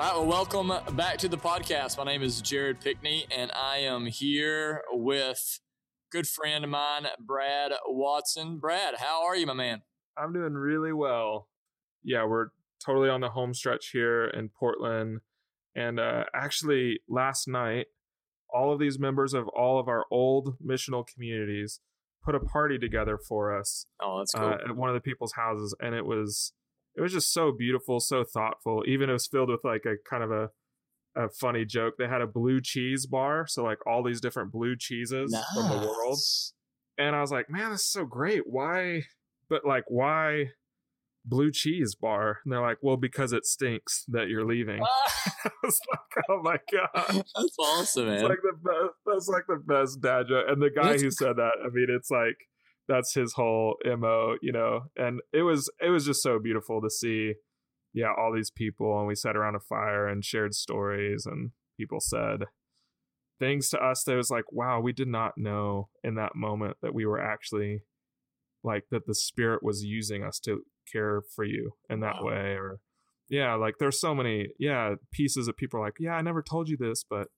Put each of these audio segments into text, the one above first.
All right, well, welcome back to the podcast. My name is Jared Pickney, and I am here with good friend of mine, Brad Watson. Brad, how are you, my man? I'm doing really well. Yeah, we're totally on the home stretch here in Portland. And uh, actually, last night, all of these members of all of our old missional communities put a party together for us. Oh, that's cool. Uh, at one of the people's houses, and it was it was just so beautiful, so thoughtful. Even it was filled with like a kind of a a funny joke. They had a blue cheese bar, so like all these different blue cheeses nice. from the world. And I was like, man, this is so great. Why? But like, why blue cheese bar? And they're like, well, because it stinks that you're leaving. I was like, oh my god, that's awesome, man. It's like the best. That's like the best dad joke. And the guy that's who said that, I mean, it's like that's his whole mo, you know. And it was it was just so beautiful to see yeah, all these people and we sat around a fire and shared stories and people said things to us that was like, wow, we did not know in that moment that we were actually like that the spirit was using us to care for you in that wow. way or yeah, like there's so many yeah, pieces of people are like, yeah, I never told you this, but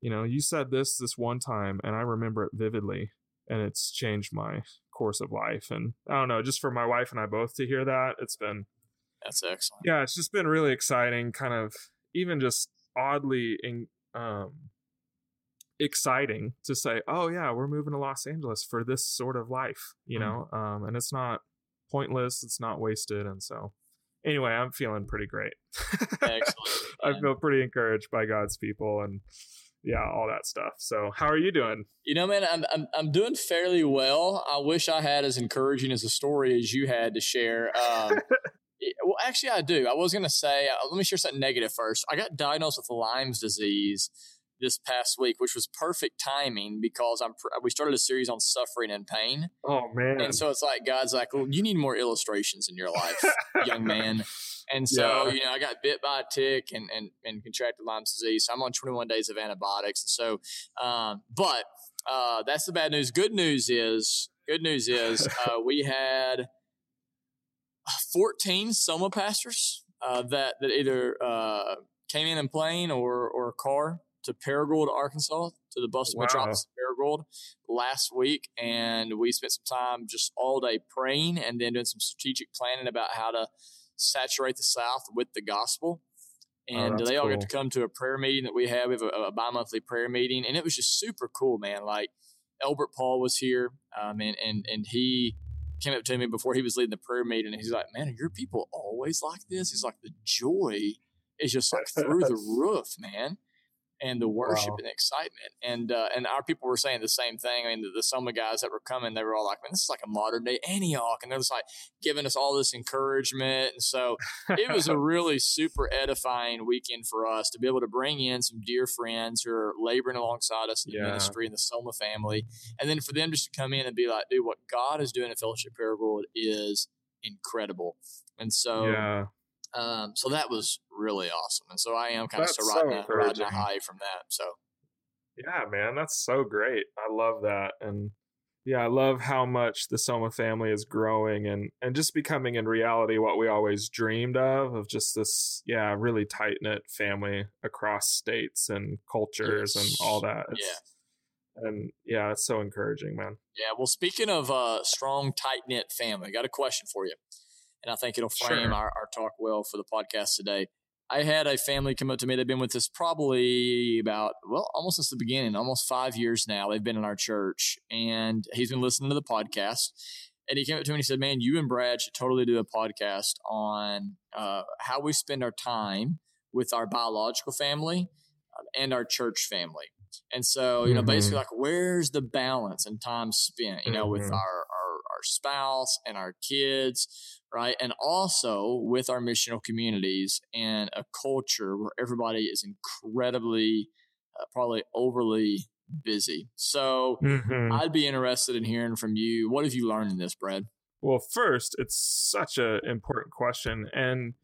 you know, you said this this one time and I remember it vividly and it's changed my course of life and I don't know, just for my wife and I both to hear that, it's been that's excellent. Yeah, it's just been really exciting, kind of even just oddly in, um, exciting to say, oh yeah, we're moving to Los Angeles for this sort of life, you mm know, um, and it's not pointless, it's not wasted, and so anyway, I'm feeling pretty great. Excellent. I feel pretty encouraged by God's people and yeah, all that stuff. So, how are you doing? You know, man, I'm I'm I'm doing fairly well. I wish I had as encouraging as a story as you had to share. Um, well, actually, I do. I was going to say, uh, let me share something negative first. I got diagnosed with Lyme's disease this past week, which was perfect timing because I'm we started a series on suffering and pain. Oh man! And so it's like God's like, well, you need more illustrations in your life, young man. And so yeah. you know, I got bit by a tick and and and contracted Lyme's disease. So I'm on 21 days of antibiotics. And so, um, but uh, that's the bad news. Good news is, good news is, uh, we had 14 Soma pastors uh, that that either uh, came in in plane or or a car to Paragould, Arkansas, to the Boston wow. Metropolis Paragould last week, and we spent some time just all day praying and then doing some strategic planning about how to saturate the South with the gospel. Oh, and oh, they all cool. got to come to a prayer meeting that we have. We have a, a bi-monthly prayer meeting, and it was just super cool, man. Like Elbert Paul was here, um, and and and he came up to me before he was leading the prayer meeting, and he's like, "Man, are your people always like this?" He's like, "The joy is just like through the roof, man." And the worship wow. and excitement. And uh, and our people were saying the same thing. I mean, the, the Soma guys that were coming, they were all like, "Man, this is like a modern day Antioch," and they're just like giving us all this encouragement. And so it was a really super edifying weekend for us to be able to bring in some dear friends who are laboring alongside us in the ministry and the Soma family, and then for them just to come in and be like, "Dude, what God is doing at Fellowship Paragould is incredible." And so yeah. Um, so that was really awesome, and so I am kind that's of riding, so a, riding high from that. So, yeah, man, that's so great. I love that, and yeah, I love how much the Soma family is growing and and just becoming in reality what we always dreamed of of just this yeah really tight knit family across states and cultures yes. and all that. It's, yeah. And yeah, it's so encouraging, man. Yeah. Well, speaking of uh, strong, tight knit family, I got a question for you and I think it'll frame sure. our, our talk well for the podcast today. I had a family come up to me. They've been with us probably about, well, almost since the beginning, almost five years now. They've been in our church and he's been listening to the podcast. And he came up to me and he said, Man, you and Brad should totally do a podcast on uh, how we spend our time with our biological family uh, and our church family. And so, you know, mm-hmm. basically like where's the balance and time spent, you know, mm-hmm. with our, our, our spouse and our kids right? And also with our missional communities and a culture where everybody is incredibly, uh, probably overly busy. So mm-hmm. I'd be interested in hearing from you. What have you learned in this, Brad? Well, first, it's such an important question. And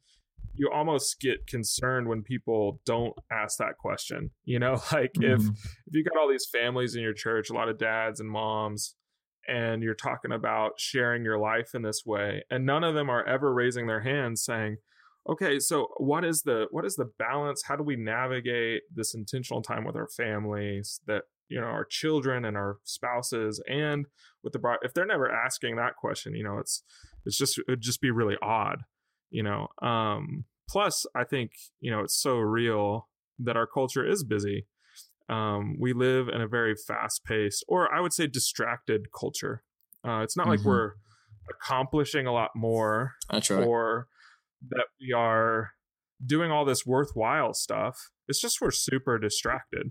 you almost get concerned when people don't ask that question. You know, like mm-hmm. if if you got all these families in your church, a lot of dads and moms, and you're talking about sharing your life in this way, and none of them are ever raising their hands saying, "Okay, so what is the what is the balance? How do we navigate this intentional time with our families that you know our children and our spouses and with the bride if they're never asking that question you know it's it's just it'd just be really odd you know um plus i think you know it's so real that our culture is busy um we live in a very fast paced or i would say distracted culture. Uh it's not mm-hmm. like we're accomplishing a lot more that's right. or that we are doing all this worthwhile stuff. It's just we're super distracted.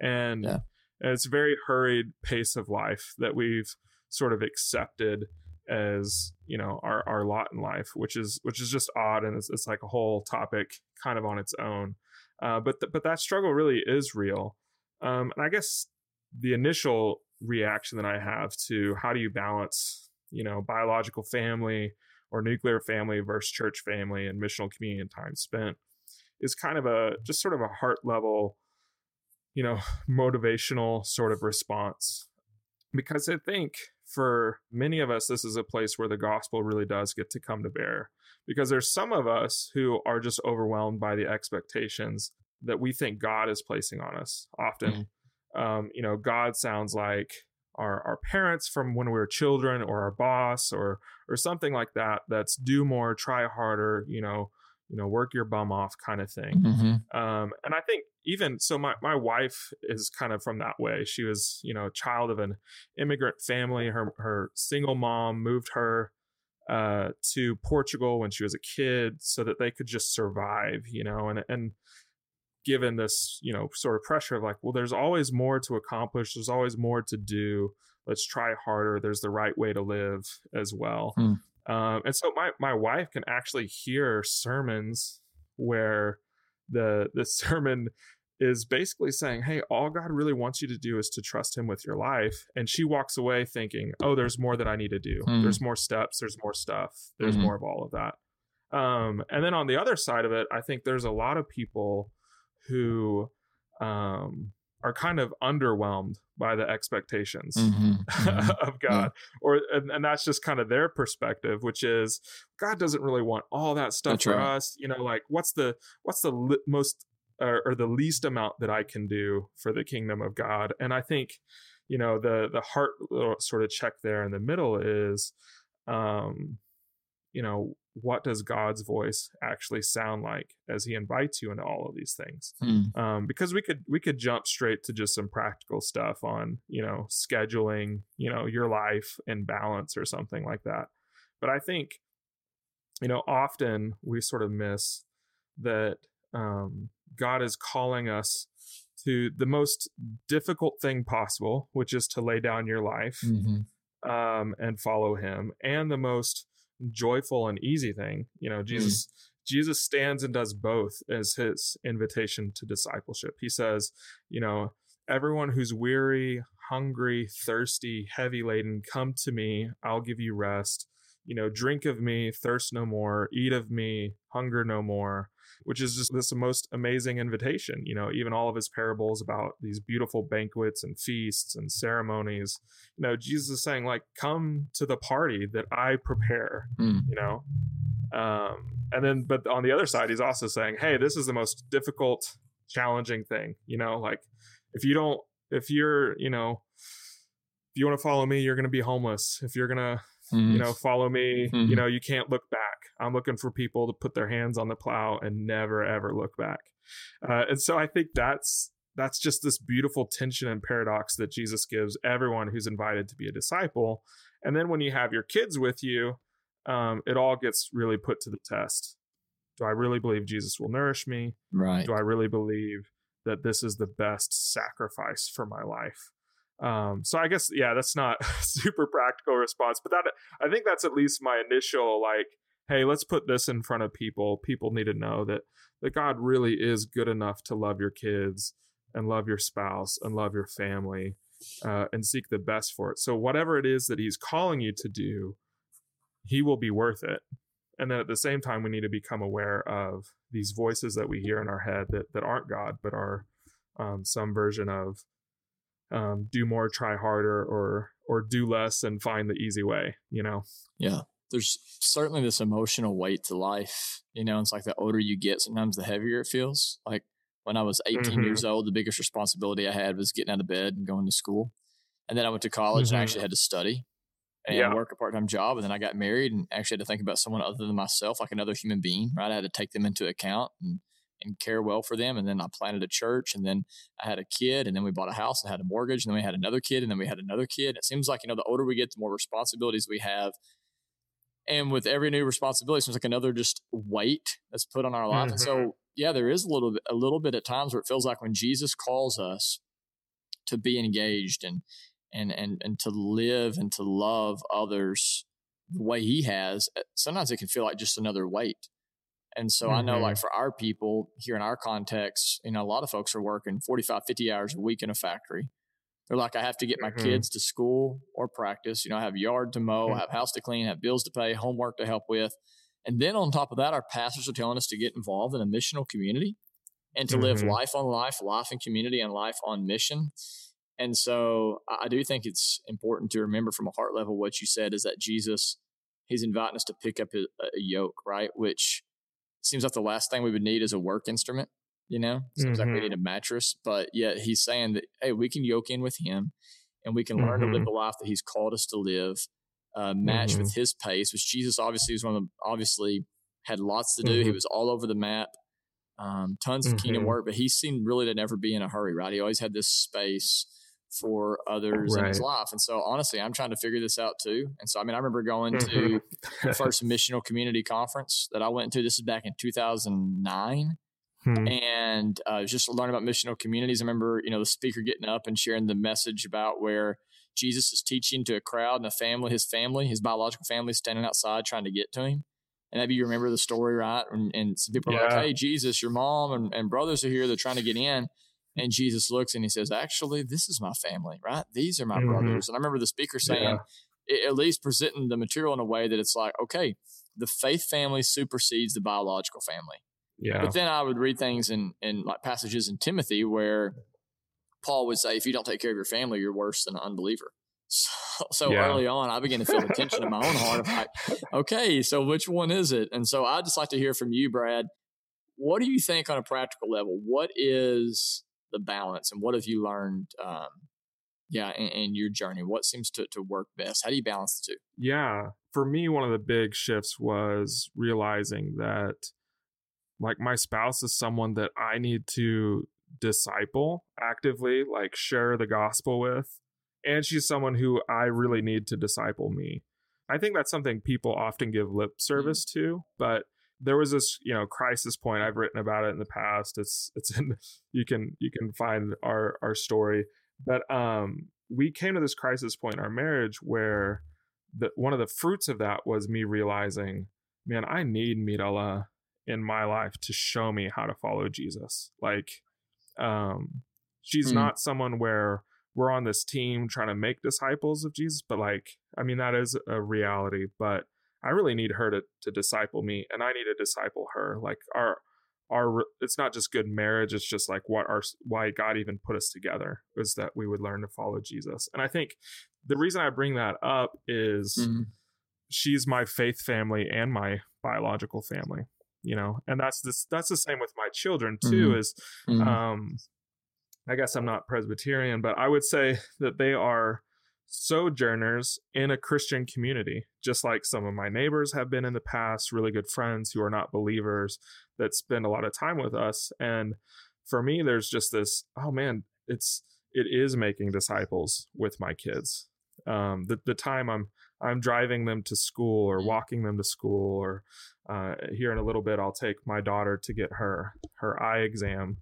And yeah. it's a very hurried pace of life that we've sort of accepted as you know our our lot in life which is which is just odd and it's, it's like a whole topic kind of on its own. Uh, but th- but that struggle really is real um, and i guess the initial reaction that i have to how do you balance you know biological family or nuclear family versus church family and missional community and time spent is kind of a just sort of a heart level you know motivational sort of response because i think for many of us, this is a place where the gospel really does get to come to bear. Because there's some of us who are just overwhelmed by the expectations that we think God is placing on us. Often, mm. um, you know, God sounds like our, our parents from when we were children or our boss or or something like that that's do more try harder you know you know work your bum off kind of thing mm-hmm. um, and i think even so my, my wife is kind of from that way she was you know a child of an immigrant family her her single mom moved her uh, to portugal when she was a kid so that they could just survive you know and and given this you know sort of pressure of like well there's always more to accomplish there's always more to do let's try harder there's the right way to live as well mm. um, and so my my wife can actually hear sermons where the the sermon is basically saying, Hey, all God really wants you to do is to trust Him with your life. And she walks away thinking, Oh, there's more that I need to do. Mm. There's more steps. There's more stuff. There's mm-hmm. more of all of that. Um, and then on the other side of it, I think there's a lot of people who um, are kind of underwhelmed by the expectations mm-hmm. mm-hmm. of God, yeah. or and, and, that's just kind of their perspective, which is God doesn't really want all that stuff that's for right. us. You know, like what's the what's the li- most or, or the least amount that I can do for the kingdom of God. And I think, you know, the the heart sort of check there in the middle is, um, you know, what does God's voice actually sound like as He invites you into all of these things? Hmm. Um, because we could we could jump straight to just some practical stuff on you know scheduling you know your life and balance or something like that. But I think you know often we sort of miss that um, God is calling us to the most difficult thing possible, which is to lay down your life mm-hmm. um, and follow Him, and the most joyful and easy thing. You know, Jesus. Mm. Jesus stands and does both as his invitation to discipleship. He says, you know, everyone who's weary, hungry, thirsty, heavy laden, come to me. I'll give you rest. You know, drink of me, thirst no more, eat of me, hunger no more which is just this most amazing invitation. You know, even all of his parables about these beautiful banquets and feasts and ceremonies. You know, Jesus is saying, like, come to the party that I prepare, mm. you know? Um, and then, but on the other side, he's also saying, hey, this is the most difficult, challenging thing, you know, like if you don't, if you're, you know, if you want to follow me, you're going to be homeless. If you're going to, mm-hmm. you know, follow me, mm-hmm. you know, you can't look back. I'm looking for people to put their hands on the plow and never ever look back. Uh, and so I think that's that's just this beautiful tension and paradox that Jesus gives everyone who's invited to be a disciple. And then when you have your kids with you, um, it all gets really put to the test. Do I really believe Jesus will nourish me? Right. Do I really believe that this is the best sacrifice for my life? Um, so I guess yeah, that's not super practical response, but that I think that's at least my initial like, hey, let's put this in front of people. People need to know that that God really is good enough to love your kids and love your spouse and love your family uh, and seek the best for it. So, whatever it is that He's calling you to do, He will be worth it. And then at the same time, we need to become aware of these voices that we hear in our head that, that aren't God, but are um, some version of um, do more, try harder, or or do less and find the easy way. You know. Yeah, there's certainly this emotional weight to life. You know, it's like the older you get, sometimes the heavier it feels. Like when I was 18 mm-hmm. years old, the biggest responsibility I had was getting out of bed and going to school. And then I went to college mm-hmm. and I actually had to study and yeah. work a part time job. And then I got married and actually had to think about someone other than myself, like another human being, right? I had to take them into account and, and care well for them. And then I planted a church and then I had a kid and then we bought a house and had a mortgage and then we had another kid and then we had another kid. It seems like, you know, the older we get, the more responsibilities we have. And with every new responsibility, it seems like another just weight that's put on our life. Mm-hmm. And so yeah, there is a little bit, a little bit at times where it feels like when Jesus calls us to be engaged and and and and to live and to love others the way He has, eh, sometimes it can feel like just another weight. And so mm-hmm. I know, like mm-hmm. for our people here in our context, you know, a lot of folks are working 45, 50 hours a week in a factory. They're like, I have to get my mm-hmm. kids to school or practice. You know, I have yard to mow, mm-hmm. I have house to clean, I have bills to pay, homework to help with. And then on top of that, our pastors are telling us to get involved in a missional community and to mm-hmm. live life on life, life in community, and life on mission. And so I do think it's important to remember from a heart level what you said is that Jesus, he's inviting us to pick up a, a yoke, right? Which seems like the last thing we would need is a work instrument, you know? Seems mm-hmm. like we need mm-hmm. a mattress, but yet he's saying that, hey, we can yoke in with him and we can learn mm-hmm. to live mm-hmm. the life that he's called us to live uh, match mm-hmm. with his pace, which Jesus obviously was one of the, obviously had lots to do. Mm-hmm. He was all over the map, um, tons of kingdom mm-hmm. work, but he seemed really to never be in a hurry, right? He always had this space for others right. in his life. And so honestly, I'm trying to figure this out too. And so, I mean, I remember going to mm-hmm. the first missional community conference that I went to. This is back in 2009. Hmm. And uh, just learning about missional communities. I remember, you know, the speaker getting up and sharing the message about where Jesus is teaching to a crowd and a family, his family, his biological family standing outside trying to get to him. And maybe you remember the story, right? And, and some people are like, hey, Jesus, your mom and, and brothers are here. They're trying to get in. And Jesus looks and he says, actually, this is my family, right? These are my mm-hmm. brothers. And I remember the speaker saying, yeah. at least presenting the material in a way that it's like, okay, the faith family supersedes the biological family. Yeah. But then I would read things in, in like passages in Timothy where Paul would say, if you don't take care of your family, you're worse than an unbeliever. So, so yeah. early on, I began to feel the tension in my own heart of like, okay, so which one is it? And so I'd just like to hear from you, Brad. What do you think on a practical level? What is the balance and what have you learned? Um, yeah, in, in your journey, what seems to, to work best? How do you balance the two? Yeah, for me, one of the big shifts was realizing that like my spouse is someone that I need to disciple actively, like share the gospel with. And she's someone who I really need to disciple me. I think that's something people often give lip service mm-hmm. to, but there was this, you know, crisis point. I've written about it in the past. It's it's in you can you can find our our story. But um we came to this crisis point in our marriage where the one of the fruits of that was me realizing, man, I need Mirala in my life to show me how to follow Jesus. Like um, she's mm. not someone where we're on this team trying to make disciples of Jesus, but like, I mean, that is a reality, but I really need her to, to disciple me and I need to disciple her. Like our, our, it's not just good marriage. It's just like what our, why God even put us together is that we would learn to follow Jesus. And I think the reason I bring that up is mm. she's my faith family and my biological family you know and that's this that's the same with my children too mm-hmm. is mm-hmm. um i guess i'm not presbyterian but i would say that they are sojourners in a christian community just like some of my neighbors have been in the past really good friends who are not believers that spend a lot of time with us and for me there's just this oh man it's it is making disciples with my kids um the, the time i'm i'm driving them to school or walking them to school or uh, here in a little bit, I'll take my daughter to get her her eye exam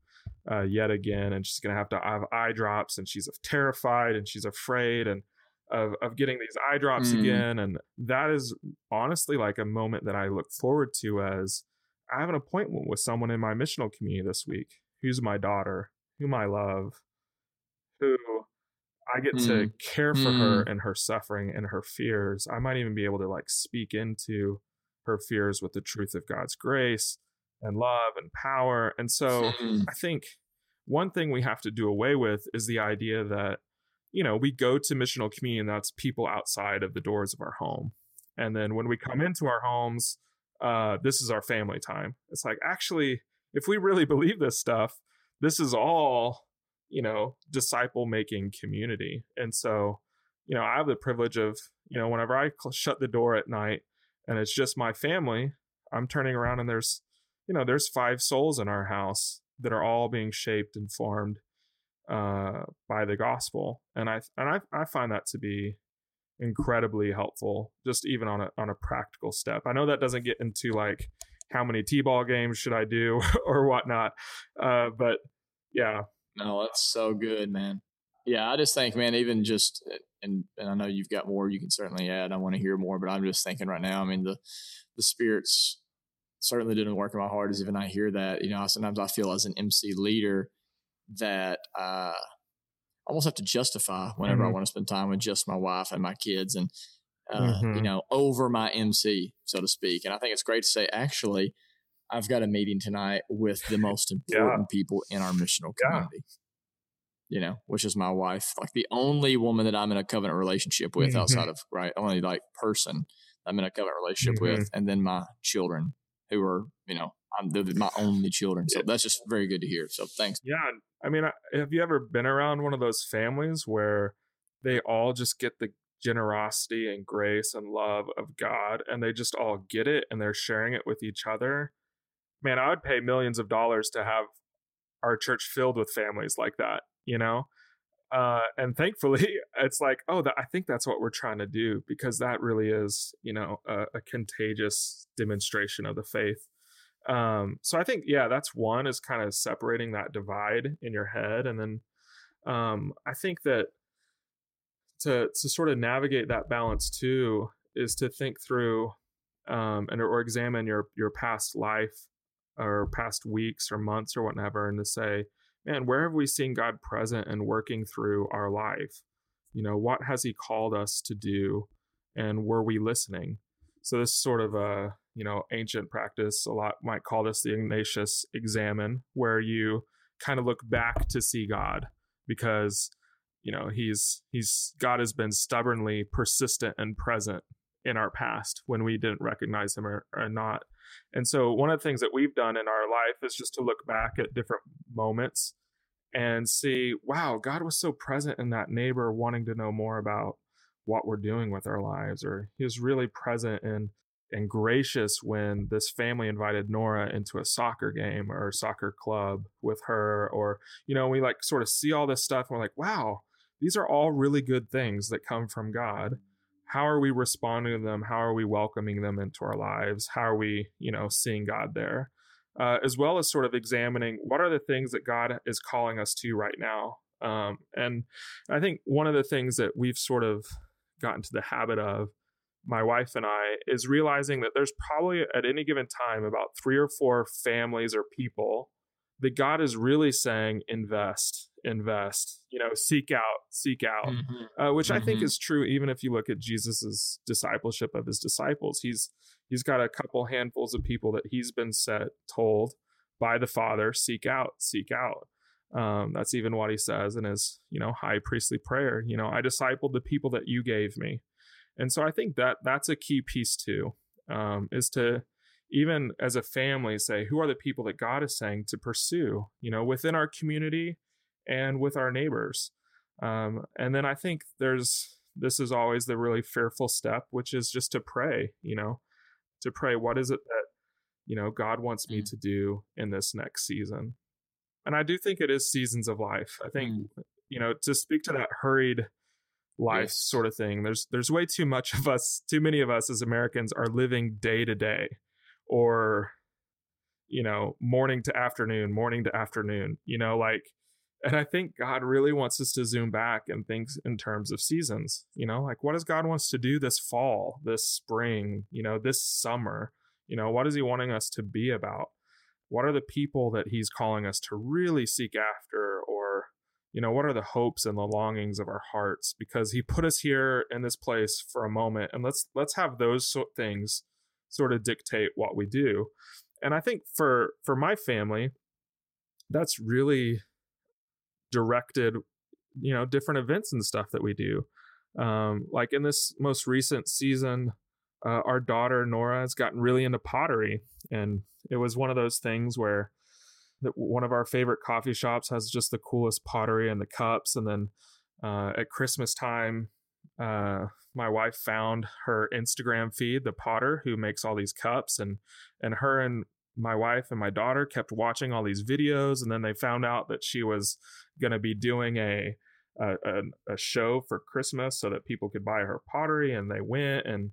uh, yet again, and she's gonna have to have eye drops, and she's terrified and she's afraid and of of getting these eye drops mm. again, and that is honestly like a moment that I look forward to as I have an appointment with someone in my missional community this week who's my daughter whom I love, who I get mm. to care for mm. her and her suffering and her fears. I might even be able to like speak into her fears with the truth of God's grace and love and power. And so mm. I think one thing we have to do away with is the idea that, you know, we go to missional community and that's people outside of the doors of our home. And then when we come into our homes, uh, this is our family time. It's like, actually, if we really believe this stuff, this is all, you know, disciple making community. And so, you know, I have the privilege of, you know, whenever I cl- shut the door at night and it's just my family, I'm turning around and there's, you know, there's five souls in our house that are all being shaped and formed uh, by the gospel. And I, and I, I find that to be incredibly helpful just even on a on a practical step i know that doesn't get into like how many t-ball games should i do or whatnot uh but yeah no that's so good man yeah i just think man even just and and i know you've got more you can certainly add i want to hear more but i'm just thinking right now i mean the the spirits certainly didn't work in my heart as even i hear that you know sometimes i feel as an mc leader that uh almost have to justify whenever mm-hmm. I want to spend time with just my wife and my kids and, uh, mm-hmm. you know, over my MC, so to speak. And I think it's great to say, actually, I've got a meeting tonight with the most important yeah. people in our missional community. Yeah. You know, which is my wife, like the only woman that I'm in a covenant relationship with mm-hmm. outside of right, only like person I'm in a covenant relationship with, mm-hmm. and then my children who are, you know, I'm my only children. So that's just very good to hear. So thanks. Yeah, I mean, have you ever been around one of those families where they all just get the generosity and grace and love of God and they just all get it and they're sharing it with each other? Man, I would pay millions of dollars to have our church filled with families like that, you know? Uh, and thankfully, it's like, oh, that, I think that's what we're trying to do because that really is, you know, a, a contagious demonstration of the faith. Um, so I think, yeah, that's one is kind of separating that divide in your head. And then um, I think that to, to sort of navigate that balance too is to think through um, and or examine your, your past life or past weeks or months or whatever and to say, man, where have we seen God present and working through our life? You know, what has he called us to do? And were we listening? So this is sort of a you know ancient practice. A lot might call this the Ignatius examen, where you kind of look back to see God because you know he's he's God has been stubbornly persistent and present in our past when we didn't recognize him or, or not. And so one of the things that we've done in our life is just to look back at different moments and see, wow, God was so present in that neighbor wanting to know more about what we're doing with our lives or he was really present and and gracious when this family invited Nora into a soccer game or soccer club with her or you know we like sort of see all this stuff and we're like wow these are all really good things that come from God how are we responding to them? How are we welcoming them into our lives? How are we you know seeing God there? Uh, as well as sort of examining what are the things that God is calling us to right now. Um, and I think one of the things that we've sort of gotten to the habit of my wife and I is realizing that there's probably at any given time about three or four families or people that God is really saying invest, invest, you know, seek out, seek out, mm-hmm. uh, which mm-hmm. I think mm-hmm. is true even if you look at Jesus's discipleship of his disciples. He's he's got a couple handfuls of people that he's been set told by the Father, seek out, seek out. Um, that's even what he says in his, you know, high priestly prayer. You know, I discipled the people that you gave me, and so I think that that's a key piece too, um, is to even as a family say who are the people that God is saying to pursue, you know, within our community and with our neighbors. Um, and then I think there's this is always the really fearful step, which is just to pray. You know, to pray. What is it that you know God wants me mm. to do in this next season? and I do think it is seasons of life. I think mm. you know to speak to that hurried life yes. sort of thing. There's there's way too much of us, too many of us as Americans are living day to day, or you know morning to afternoon, morning to afternoon. You know like. And I think God really wants us to zoom back and think in terms of seasons. You know, like what does God wants to do this fall, this spring, you know, this summer? You know, what is He wanting us to be about? what are the people that he's calling us to really seek after or you know what are the hopes and the longings of our hearts because he put us here in this place for a moment and let's let's have those so- things sort of dictate what we do and i think for for my family that's really directed you know different events and stuff that we do um like in this most recent season uh, our daughter nora has gotten really into pottery and it was one of those things where that one of our favorite coffee shops has just the coolest pottery and the cups. And then uh, at Christmas time, uh, my wife found her Instagram feed, the potter who makes all these cups, and and her and my wife and my daughter kept watching all these videos, and then they found out that she was going to be doing a, a a show for Christmas so that people could buy her pottery, and they went and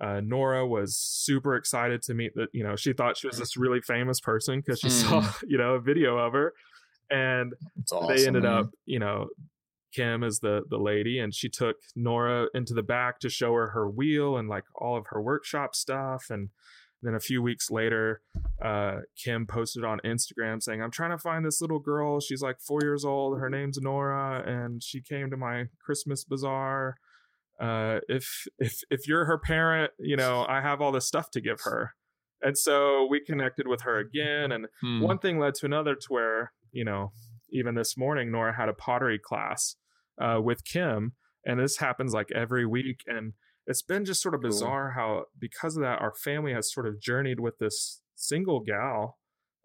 uh, Nora was super excited to meet that. You know, she thought she was this really famous person because she mm. saw you know a video of her, and awesome, they ended man. up you know Kim is the the lady, and she took Nora into the back to show her her wheel and like all of her workshop stuff. And then a few weeks later, uh, Kim posted on Instagram saying, "I'm trying to find this little girl. She's like four years old. Her name's Nora, and she came to my Christmas bazaar." uh, if if if you're her parent, you know, I have all this stuff to give her. And so we connected with her again, and hmm. one thing led to another, to where you know, even this morning, Nora had a pottery class uh, with Kim, and this happens like every week, and it's been just sort of bizarre cool. how because of that, our family has sort of journeyed with this single gal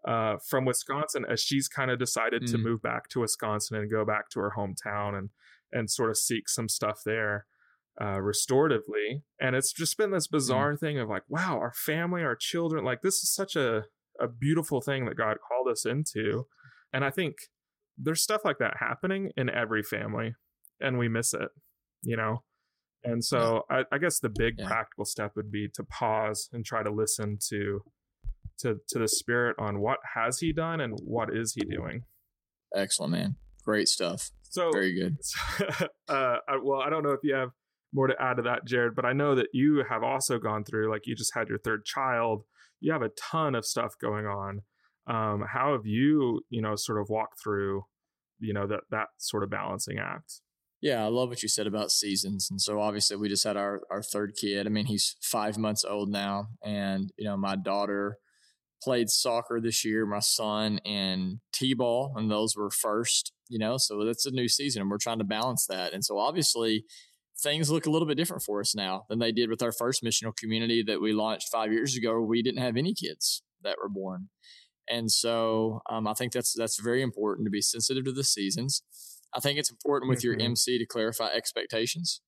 uh, from Wisconsin as she's kind of decided mm. to move back to Wisconsin and go back to her hometown and and sort of seek some stuff there uh, restoratively. And it's just been this mm. bizarre mm. thing of like, wow, our family, our children, like this is such a, a beautiful thing that God called us into. And I think there's stuff like that happening in every family and we miss it, you know? And so I, I guess the big yeah. practical step would be to pause and try to listen to to to the spirit on what has he done and what is he doing. Excellent, man. Great stuff. So very good. uh, I, well, I don't know if you have more to add to that, Jared. But I know that you have also gone through, like you just had your third child. You have a ton of stuff going on. Um, how have you, you know, sort of walked through, you know, that that sort of balancing act? Yeah, I love what you said about seasons. And so obviously we just had our our third kid. I mean, he's five months old now, and you know, my daughter played soccer this year. My son in t-ball, and those were first. You know, so that's a new season, and we're trying to balance that. And so obviously, things look a little bit different for us now than they did with our first missional community that we launched five years ago. We didn't have any kids that were born. And so um, I think that's that's very important to be sensitive to the seasons. I think it's important with mm-hmm. your MC to clarify expectations.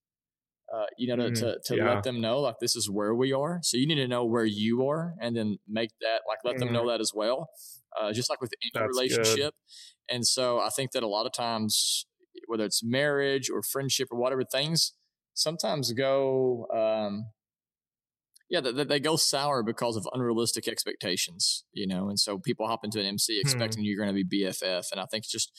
Uh, you know, to, mm, to, to yeah. let them know like this is where we are. So you need to know where you are, and then make that like let mm. them know mm-hmm. that as well. Uh, just like with any that's relationship. Good. And so I think that a lot of times, whether it's marriage or friendship or whatever, things sometimes go um, yeah they, they, go sour because of unrealistic expectations you know and so people hop into an mc hmm. expecting hmm. you're going to be bff and i think it's just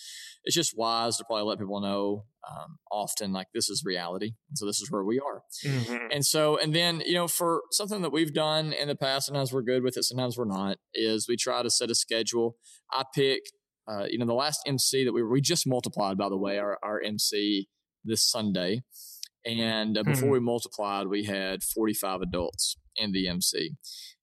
it's just wise to probably let people know um, often like this is reality and so this is where we are mm-hmm. and so and then you know for something that we've done in the past sometimes we're good with it sometimes we're not is we try to set a schedule i pick uh, you know the last mc that we we just multiplied by the way our, our mc this sunday and uh, before hmm. we multiplied, we had 45 adults in the MC.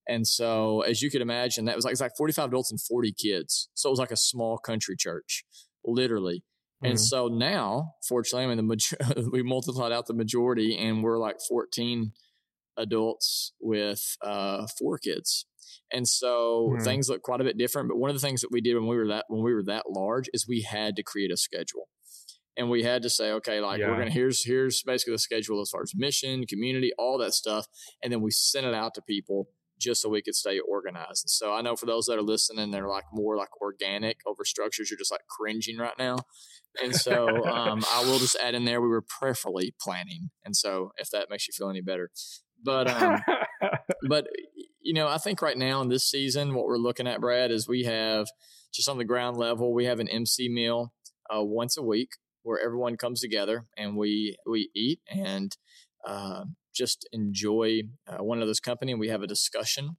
And so, as you could imagine, that was like, was like 45 adults and 40 kids. So it was like a small country church, literally. Mm-hmm. And so now, fortunately, I mean, the major- we multiplied out the majority and we're like 14 adults with uh, four kids. And so mm-hmm. things look quite a bit different. But one of the things that we did when we were that when we were that large is we had to create a schedule and we had to say, okay, like yeah. we're gonna here's here's basically the schedule as far as mission, community, all that stuff, and then we sent it out to people just so we could stay organized. And so I know for those that are listening, they're like more like organic over structures. You're just like cringing right now. And so um, I will just add in there we were prayerfully planning. And so if that makes you feel any better, but um, but you know I think right now in this season what we're looking at, Brad, is we have just on the ground level we have an MC meal uh, once a week where everyone comes together and we we eat and uh, just enjoy uh, one another's company and we have a discussion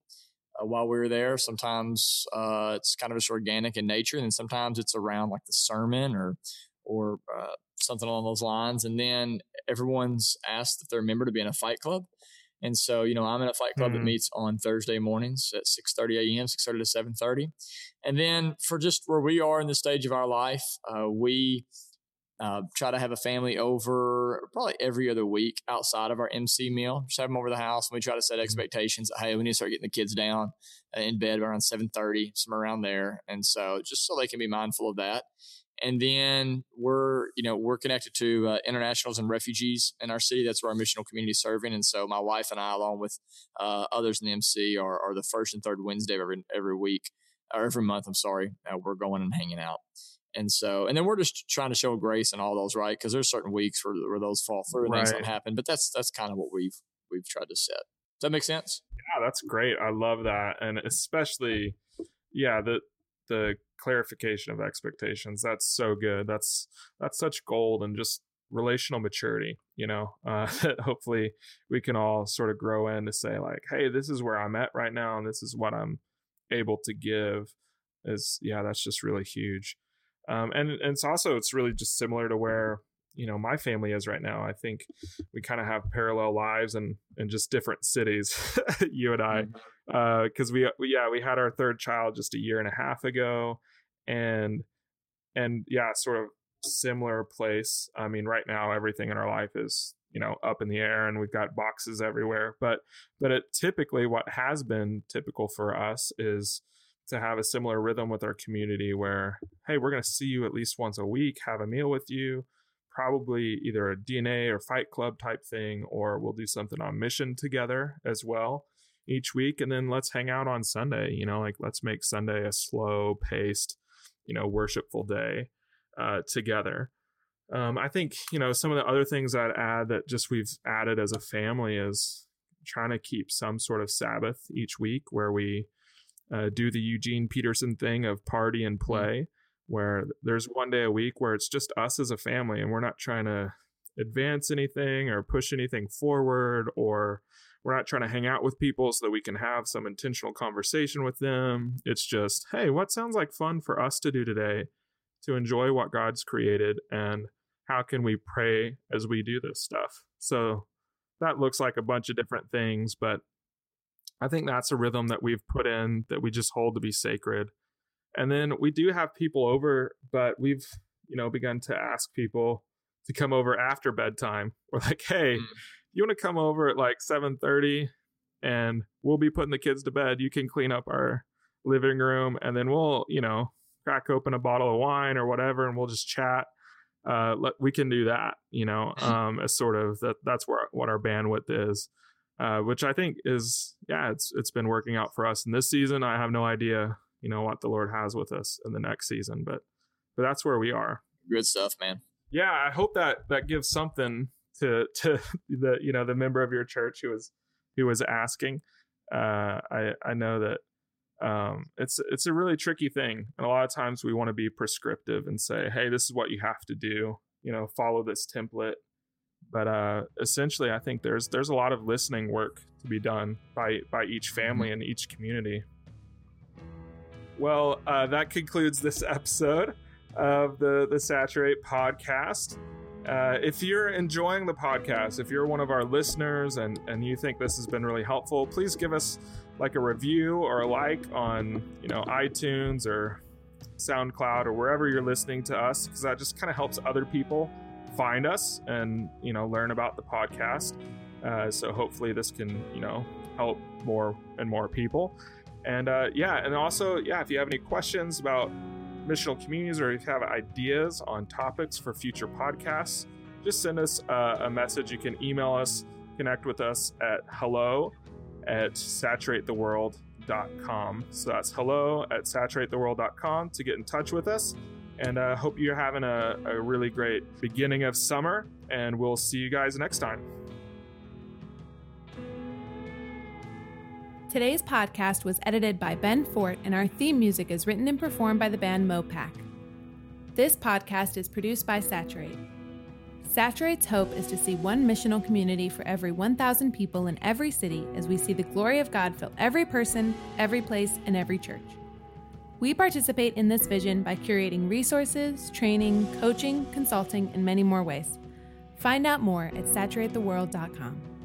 uh, while we were there. Sometimes uh, it's kind of just organic in nature, and sometimes it's around like the sermon or or uh, something along those lines. And then everyone's asked if they're a member to be in a fight club. And so, you know, I'm in a fight club mm-hmm. that meets on Thursday mornings at 6:30 a.m., 6:30 to 7:30. And then for just where we are in the stage of our life, uh, we uh, try to have a family over probably every other week outside of our MC meal. Just have them over the house, and we try to set mm-hmm. expectations. That, hey, we need to start getting the kids down uh, in bed around seven thirty, somewhere around there, and so just so they can be mindful of that. And then we're, you know, we're connected to uh, internationals and refugees in our city. That's where our missional community is serving. And so my wife and I, along with uh, others in the MC, are, are, the first and third Wednesday of every every week or every month. I'm sorry, uh, we're going and hanging out. And so, and then we're just trying to show grace in all those, right? Because there's certain weeks where, where those fall through and right. things don't happen. But that's that's kind of what we've we've tried to set. Does that make sense? Yeah, that's great. I love that, and especially, yeah, the the clarification of expectations. That's so good. That's that's such gold and just relational maturity. You know, uh, that hopefully we can all sort of grow in to say like, hey, this is where I'm at right now, and this is what I'm able to give. Is yeah, that's just really huge. Um, and, and it's also it's really just similar to where you know my family is right now. I think we kind of have parallel lives and in just different cities, you and I, because mm-hmm. uh, we, we yeah we had our third child just a year and a half ago, and and yeah, sort of similar place. I mean, right now everything in our life is you know up in the air and we've got boxes everywhere but but it typically what has been typical for us is to have a similar rhythm with our community where, hey, we're going to see you at least once a week, have a meal with you, probably either a DNA or fight club type thing, or we'll do something on mission together as well each week. And then let's hang out on Sunday, you know, like let's make Sunday a slow paced, you know, worshipful day uh, together. Um, I think, you know, some of the other things I'd add that just we've added as a family is trying to keep some sort of Sabbath each week where we, uh, do the Eugene Peterson thing of party and mm-hmm. play, mm-hmm. where there's one day a week where it's just us as a family and we're not trying to advance anything or push anything forward or we're not trying to hang out with people so that we can have some intentional conversation with them. It's just, hey, what sounds like fun for us to do today to enjoy what God's created and how can we pray as we do this stuff? So that looks like a bunch of different things, but I think that's a rhythm that we've put in that we just hold to be sacred. And then we do have people over, but we've, you know, begun to ask people to come over after bedtime. We're like, hey, mm. you want to come over at like 7:30 and we'll be putting the kids to bed. You can clean up our living room and then we'll, you know, crack open a bottle of wine or whatever and we'll just chat. Uh, let, we can do that, you know, um, as sort of that that's where what our bandwidth is uh, which I think is yeah, it's it's been working out for us in this season. I have no idea, you know, what the Lord has with us in the next season, but but that's where we are. Good stuff, man. Yeah, I hope that that gives something to to the you know the member of your church who was who was asking. Uh, I I know that um, it's it's a really tricky thing, and a lot of times we want to be prescriptive and say, hey, this is what you have to do. You know, follow this template but uh, essentially, I think there's there's a lot of listening work to be done by by each family and each community. Well, uh, that concludes this episode of the the Saturate podcast. Uh, if you're enjoying the podcast, if you're one of our listeners and and you think this has been really helpful, please give us like a review or a like on you know iTunes or SoundCloud or wherever you're listening to us because that just kind of helps other people find us and you know learn about the podcast. Uh, so hopefully this can you know help more and more people. And uh, yeah, and also yeah, if you have any questions about missional communities or if you have ideas on topics for future podcasts, just send us uh, a message. You can email us, connect with us at hello at saturatetheworld.com. So that's hello at saturatetheworld.com to get in touch with us. And I uh, hope you're having a, a really great beginning of summer. And we'll see you guys next time. Today's podcast was edited by Ben Fort, and our theme music is written and performed by the band Mopac. This podcast is produced by Saturate. Saturate's hope is to see one missional community for every 1,000 people in every city as we see the glory of God fill every person, every place, and every church. We participate in this vision by curating resources, training, coaching, consulting, and many more ways. Find out more at saturatetheworld.com.